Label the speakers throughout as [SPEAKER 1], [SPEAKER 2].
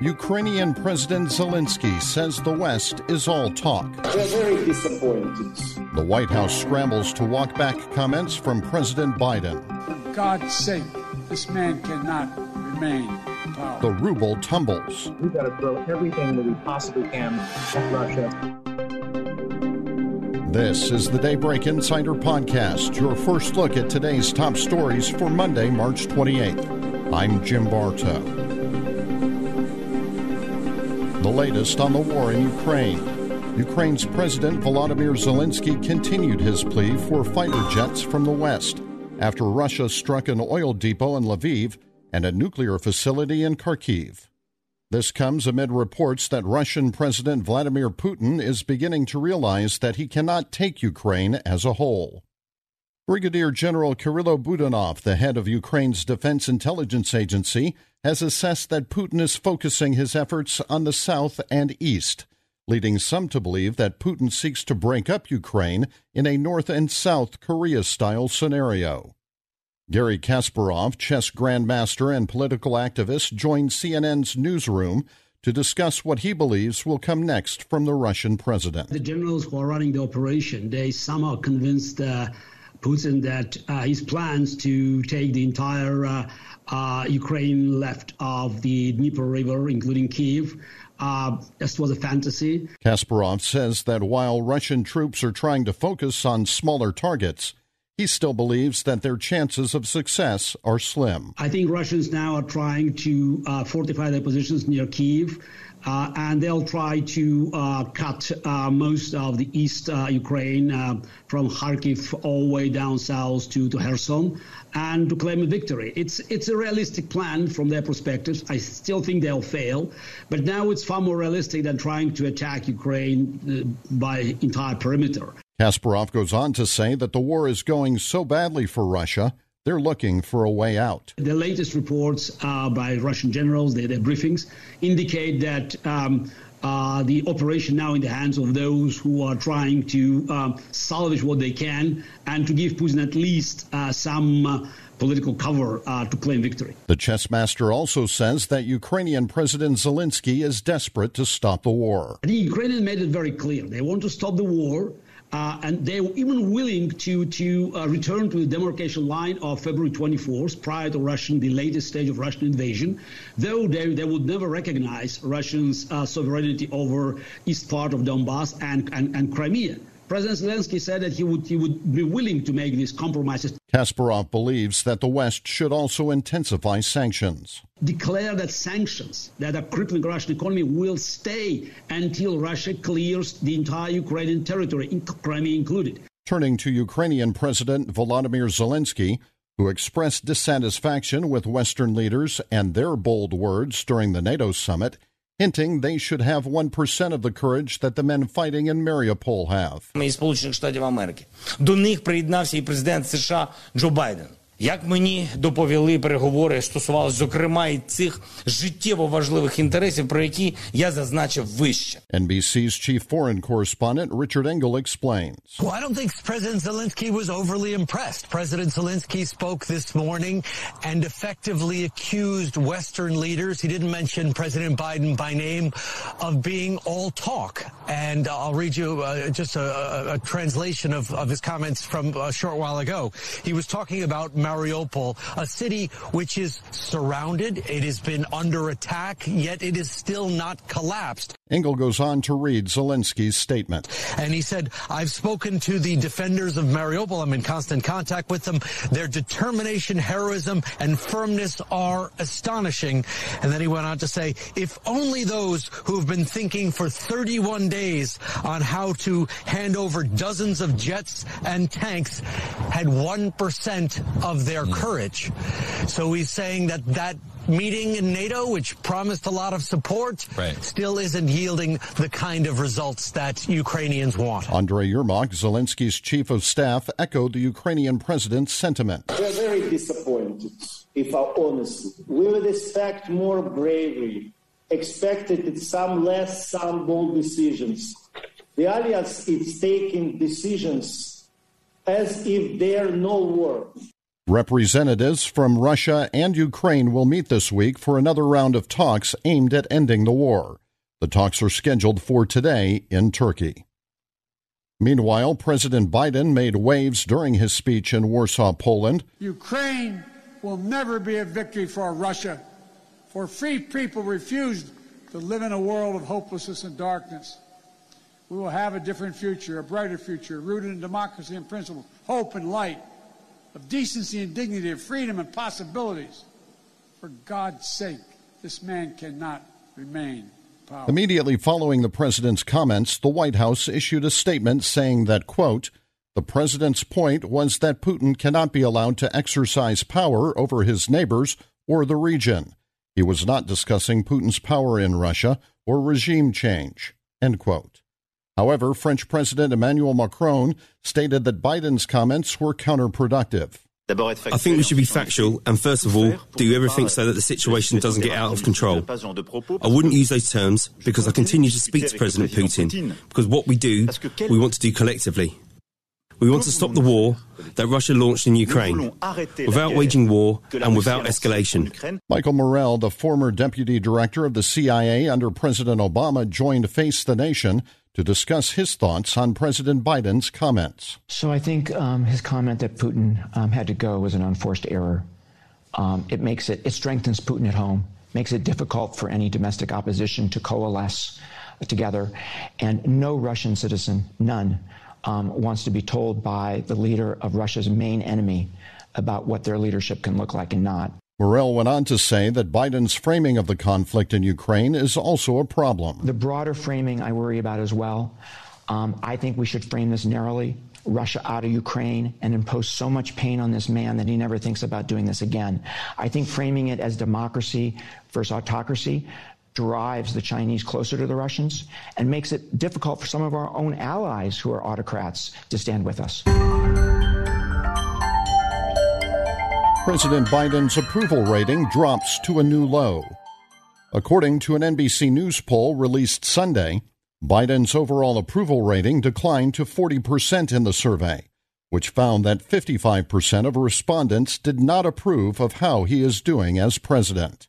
[SPEAKER 1] Ukrainian President Zelensky says the West is all talk.
[SPEAKER 2] We're very disappointed.
[SPEAKER 1] The White House scrambles to walk back comments from President Biden.
[SPEAKER 3] For God's sake, this man cannot remain in power.
[SPEAKER 1] The ruble tumbles.
[SPEAKER 2] We've got to throw everything that we possibly can at Russia.
[SPEAKER 1] This is the Daybreak Insider Podcast, your first look at today's top stories for Monday, March 28th. I'm Jim Bartow. The latest on the war in Ukraine. Ukraine's President Volodymyr Zelensky continued his plea for fighter jets from the West after Russia struck an oil depot in Lviv and a nuclear facility in Kharkiv. This comes amid reports that Russian President Vladimir Putin is beginning to realize that he cannot take Ukraine as a whole. Brigadier General Kirylo Budanov, the head of Ukraine's Defense Intelligence Agency, has assessed that Putin is focusing his efforts on the south and east, leading some to believe that Putin seeks to break up Ukraine in a North and South Korea style scenario. Garry Kasparov, chess grandmaster and political activist, joined CNN's newsroom to discuss what he believes will come next from the Russian president.
[SPEAKER 4] The generals who are running the operation, they somehow convinced uh, Putin that uh, his plans to take the entire uh, uh, Ukraine left of the Dnieper River, including Kiev. Uh, this was a fantasy.
[SPEAKER 1] Kasparov says that while Russian troops are trying to focus on smaller targets, he still believes that their chances of success are slim.
[SPEAKER 4] I think Russians now are trying to uh, fortify their positions near Kiev. Uh, and they'll try to uh, cut uh, most of the east uh, Ukraine uh, from Kharkiv all the way down south to, to Kherson and to claim a victory. It's it's a realistic plan from their perspective. I still think they'll fail, but now it's far more realistic than trying to attack Ukraine uh, by entire perimeter.
[SPEAKER 1] Kasparov goes on to say that the war is going so badly for Russia they're looking for a way out.
[SPEAKER 4] The latest reports uh, by Russian generals, their, their briefings, indicate that um, uh, the operation now in the hands of those who are trying to um, salvage what they can and to give Putin at least uh, some uh, political cover uh, to claim victory.
[SPEAKER 1] The chess master also says that Ukrainian President Zelensky is desperate to stop the war.
[SPEAKER 4] The Ukrainians made it very clear. They want to stop the war. Uh, and they were even willing to to uh, return to the demarcation line of February 24th, prior to Russian, the latest stage of Russian invasion, though they, they would never recognize Russia's uh, sovereignty over east part of Donbass and, and, and Crimea. President Zelensky said that he would he would be willing to make these compromises.
[SPEAKER 1] Kasparov believes that the West should also intensify sanctions.
[SPEAKER 4] Declare that sanctions that are crippling Russian economy will stay until Russia clears the entire Ukrainian territory, Crimea included.
[SPEAKER 1] Turning to Ukrainian President Volodymyr Zelensky, who expressed dissatisfaction with Western leaders and their bold words during the NATO summit, hinting they should have 1% of the courage that the men fighting in Mariupol have.
[SPEAKER 5] Сполучених Штатів Америки. До них приєднався і президент США Джо Байден. Як мені доповіли переговори, стосувалися зокрема і цих життєво важливих інтересів, про які я зазначив вище.
[SPEAKER 1] NBC's chief foreign correspondent Richard Engel explains.
[SPEAKER 6] Well, I don't think President Zelensky was overly impressed. President Zelensky spoke this morning and effectively accused Western leaders. He didn't mention President Biden by name of being all talk. And I'll read you uh, just a, a, a translation of, of his comments from a short while ago. He was talking about Mariupol, a city which is surrounded. It has been under attack, yet it is still not collapsed.
[SPEAKER 1] Engel goes on to read Zelensky's statement.
[SPEAKER 6] And he said, I've spoken to the defenders of Mariupol. I'm in constant contact with them. Their determination, heroism, and firmness are astonishing. And then he went on to say, if only those who have been thinking for 31 days on how to hand over dozens of jets and tanks had 1% of their courage. So he's saying that that meeting in NATO, which promised a lot of support, right. still isn't yielding the kind of results that Ukrainians want.
[SPEAKER 1] Andrei Yermak, Zelensky's chief of staff, echoed the Ukrainian president's sentiment.
[SPEAKER 7] We're very disappointed, if I'm honest. We would expect more bravery, expected some less, some bold decisions. The alliance is taking decisions as if they're no war.
[SPEAKER 1] Representatives from Russia and Ukraine will meet this week for another round of talks aimed at ending the war. The talks are scheduled for today in Turkey. Meanwhile, President Biden made waves during his speech in Warsaw, Poland.
[SPEAKER 3] Ukraine will never be a victory for Russia, for free people refused to live in a world of hopelessness and darkness. We will have a different future, a brighter future, rooted in democracy and principle, hope and light of decency and dignity, of freedom and possibilities. For God's sake, this man cannot remain.
[SPEAKER 1] Immediately following the president's comments, the White House issued a statement saying that, quote, the president's point was that Putin cannot be allowed to exercise power over his neighbors or the region. He was not discussing Putin's power in Russia or regime change. End quote. However, French President Emmanuel Macron stated that Biden's comments were counterproductive.
[SPEAKER 8] I think we should be factual and, first of all, do everything so that the situation doesn't get out of control. I wouldn't use those terms because I continue to speak to President Putin because what we do, we want to do collectively. We want to stop the war that Russia launched in Ukraine without waging war and without escalation.
[SPEAKER 1] Michael Morell, the former deputy director of the CIA under President Obama, joined Face the Nation to discuss his thoughts on President Biden's comments.
[SPEAKER 9] So I think um, his comment that Putin um, had to go was an unforced error. Um, it makes it it strengthens Putin at home, makes it difficult for any domestic opposition to coalesce together, and no Russian citizen, none, um, wants to be told by the leader of Russia's main enemy about what their leadership can look like and not.
[SPEAKER 1] Morell went on to say that Biden's framing of the conflict in Ukraine is also a problem.
[SPEAKER 9] The broader framing I worry about as well. Um, I think we should frame this narrowly. Russia out of Ukraine and impose so much pain on this man that he never thinks about doing this again. I think framing it as democracy versus autocracy drives the Chinese closer to the Russians and makes it difficult for some of our own allies who are autocrats to stand with us.
[SPEAKER 1] President Biden's approval rating drops to a new low. According to an NBC News poll released Sunday, Biden's overall approval rating declined to 40% in the survey, which found that 55% of respondents did not approve of how he is doing as president.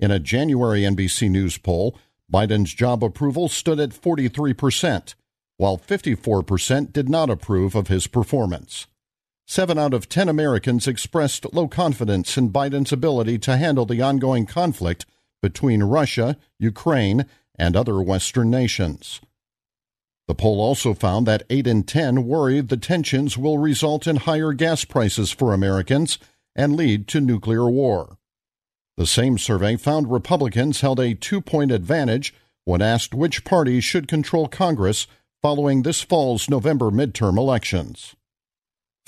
[SPEAKER 1] In a January NBC News poll, Biden's job approval stood at 43%, while 54% did not approve of his performance. Seven out of ten Americans expressed low confidence in Biden's ability to handle the ongoing conflict between Russia, Ukraine, and other Western nations. The poll also found that 8 in 10 worry the tensions will result in higher gas prices for Americans and lead to nuclear war. The same survey found Republicans held a two point advantage when asked which party should control Congress following this fall's November midterm elections.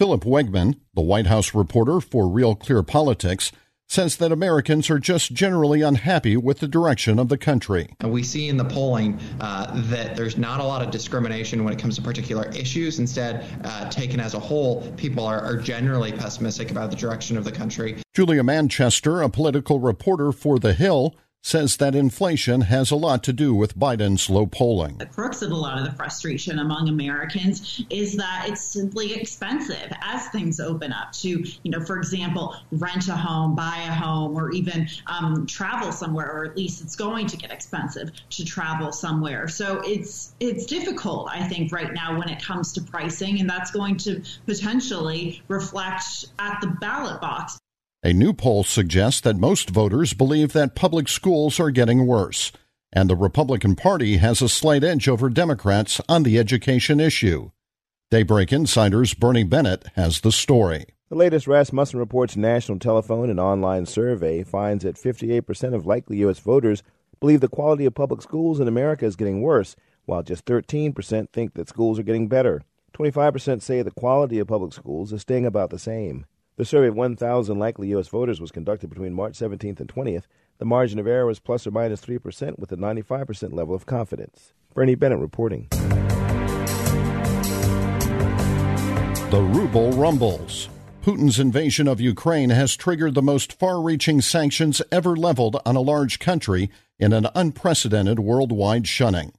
[SPEAKER 1] Philip Wegmann, the White House reporter for Real Clear Politics, says that Americans are just generally unhappy with the direction of the country.
[SPEAKER 10] And we see in the polling uh, that there's not a lot of discrimination when it comes to particular issues. Instead, uh, taken as a whole, people are, are generally pessimistic about the direction of the country.
[SPEAKER 1] Julia Manchester, a political reporter for The Hill, says that inflation has a lot to do with Biden's low polling.
[SPEAKER 11] The crux of a lot of the frustration among Americans is that it's simply expensive as things open up to, you know, for example, rent a home, buy a home, or even um, travel somewhere, or at least it's going to get expensive to travel somewhere. So it's it's difficult, I think, right now when it comes to pricing, and that's going to potentially reflect at the ballot box.
[SPEAKER 1] A new poll suggests that most voters believe that public schools are getting worse. and the Republican Party has a slight edge over Democrats on the education issue. Daybreak Insider's Bernie Bennett has the story.
[SPEAKER 12] The latest Rasmussen Reports national telephone and online survey finds that 58% of likely U.S. voters believe the quality of public schools in America is getting worse, while just 13% think that schools are getting better. 25% say the quality of public schools is staying about the same. The survey of 1,000 likely U.S. voters was conducted between March 17th and 20th. The margin of error was plus or minus 3% with a 95% level of confidence. Bernie Bennett reporting.
[SPEAKER 1] The ruble rumbles. Putin's invasion of Ukraine has triggered the most far reaching sanctions ever leveled on a large country in an unprecedented worldwide shunning.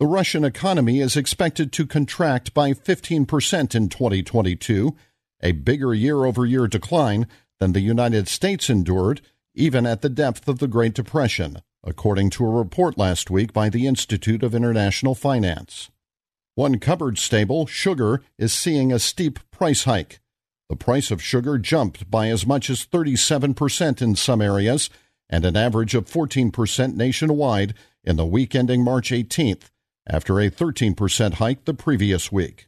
[SPEAKER 1] The Russian economy is expected to contract by 15% in 2022, a bigger year over year decline than the United States endured even at the depth of the Great Depression, according to a report last week by the Institute of International Finance. One cupboard stable, sugar, is seeing a steep price hike. The price of sugar jumped by as much as 37% in some areas and an average of 14% nationwide in the week ending March 18th, after a 13% hike the previous week.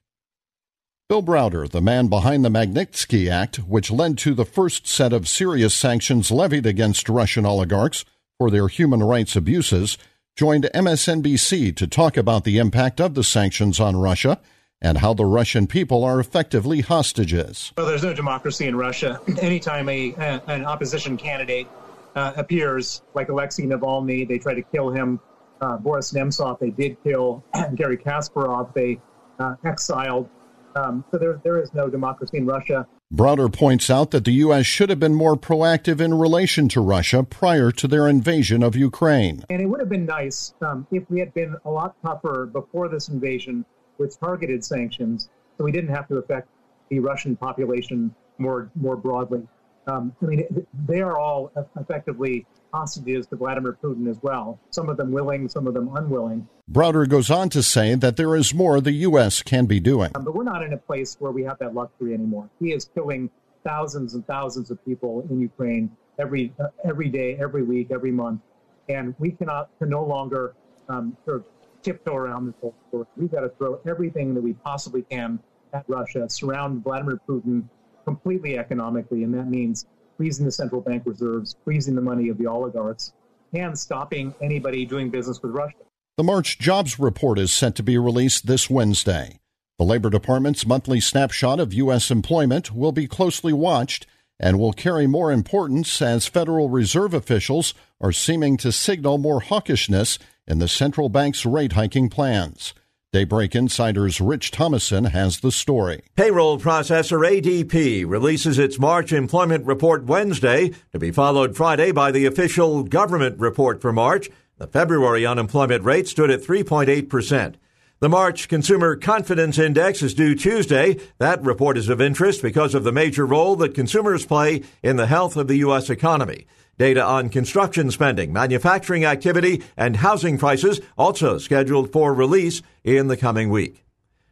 [SPEAKER 1] Bill Browder, the man behind the Magnitsky Act, which led to the first set of serious sanctions levied against Russian oligarchs for their human rights abuses, joined MSNBC to talk about the impact of the sanctions on Russia and how the Russian people are effectively hostages.
[SPEAKER 2] Well, there's no democracy in Russia. Anytime a, a an opposition candidate uh, appears, like Alexei Navalny, they try to kill him. Uh, Boris Nemtsov, they did kill. Garry Kasparov, they uh, exiled. Um, so there, there is no democracy in Russia.
[SPEAKER 1] Browder points out that the U.S. should have been more proactive in relation to Russia prior to their invasion of Ukraine.
[SPEAKER 2] And it would have been nice um, if we had been a lot tougher before this invasion with targeted sanctions so we didn't have to affect the Russian population more, more broadly. Um, I mean, they are all effectively hostages to Vladimir Putin as well, some of them willing, some of them unwilling.
[SPEAKER 1] Browder goes on to say that there is more the U.S. can be doing.
[SPEAKER 2] Um, but we're not in a place where we have that luxury anymore. He is killing thousands and thousands of people in Ukraine every uh, every day, every week, every month, and we cannot can no longer um, sort of tiptoe around this whole story. We've got to throw everything that we possibly can at Russia, surround Vladimir Putin completely economically, and that means freezing the central bank reserves, freezing the money of the oligarchs, and stopping anybody doing business with Russia.
[SPEAKER 1] The March jobs report is set to be released this Wednesday. The Labor Department's monthly snapshot of U.S. employment will be closely watched and will carry more importance as Federal Reserve officials are seeming to signal more hawkishness in the central bank's rate hiking plans. Daybreak Insider's Rich Thomason has the story.
[SPEAKER 13] Payroll processor ADP releases its March employment report Wednesday, to be followed Friday by the official government report for March. The February unemployment rate stood at 3.8%. The March Consumer Confidence Index is due Tuesday. That report is of interest because of the major role that consumers play in the health of the U.S. economy. Data on construction spending, manufacturing activity, and housing prices also scheduled for release in the coming week.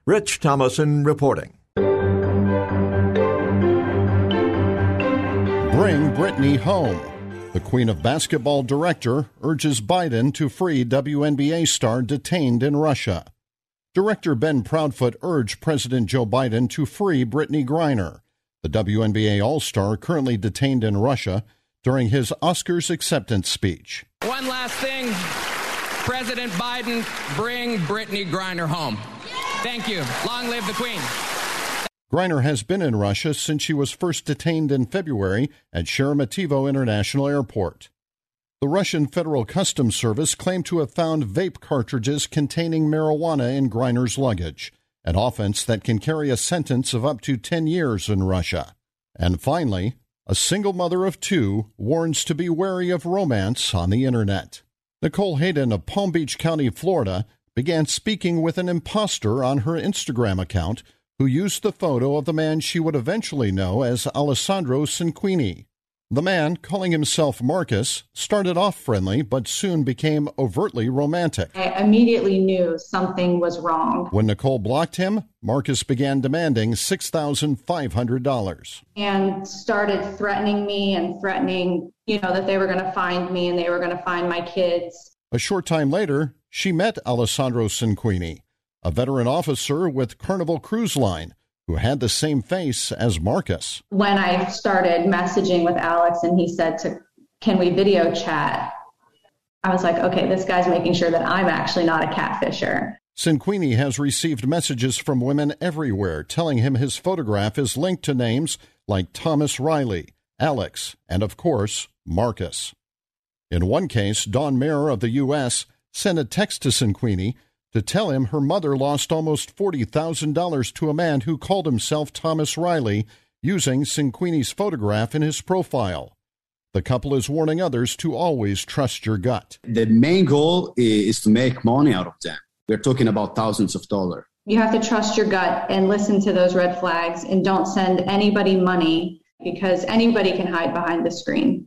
[SPEAKER 13] Rich Thomason reporting.
[SPEAKER 1] Bring Brittney home. The Queen of Basketball director urges Biden to free WNBA star detained in Russia. Director Ben Proudfoot urged President Joe Biden to free Brittney Griner, the WNBA All Star currently detained in Russia during his Oscars acceptance speech.
[SPEAKER 14] One last thing President Biden, bring Brittney Griner home. Thank you. Long live the Queen.
[SPEAKER 1] Griner has been in Russia since she was first detained in February at Sheremetyevo International Airport. The Russian Federal Customs Service claimed to have found vape cartridges containing marijuana in Griner's luggage, an offense that can carry a sentence of up to 10 years in Russia. And finally, a single mother of two warns to be wary of romance on the internet. Nicole Hayden of Palm Beach County, Florida, began speaking with an impostor on her Instagram account who used the photo of the man she would eventually know as Alessandro Cinquini. The man, calling himself Marcus, started off friendly but soon became overtly romantic.
[SPEAKER 15] I immediately knew something was wrong.
[SPEAKER 1] When Nicole blocked him, Marcus began demanding $6,500
[SPEAKER 15] and started threatening me and threatening, you know, that they were going to find me and they were going to find my kids.
[SPEAKER 1] A short time later, she met Alessandro Cinquini, a veteran officer with Carnival Cruise Line who had the same face as Marcus.
[SPEAKER 15] When I started messaging with Alex and he said to can we video chat? I was like, okay, this guy's making sure that I'm actually not a catfisher.
[SPEAKER 1] Cinquini has received messages from women everywhere telling him his photograph is linked to names like Thomas Riley, Alex, and of course, Marcus. In one case, Dawn Mayer of the U.S. sent a text to Cinquini to tell him her mother lost almost $40,000 to a man who called himself Thomas Riley using Cinquini's photograph in his profile. The couple is warning others to always trust your gut.
[SPEAKER 16] The main goal is to make money out of them. We're talking about thousands of dollars.
[SPEAKER 15] You have to trust your gut and listen to those red flags and don't send anybody money because anybody can hide behind the screen.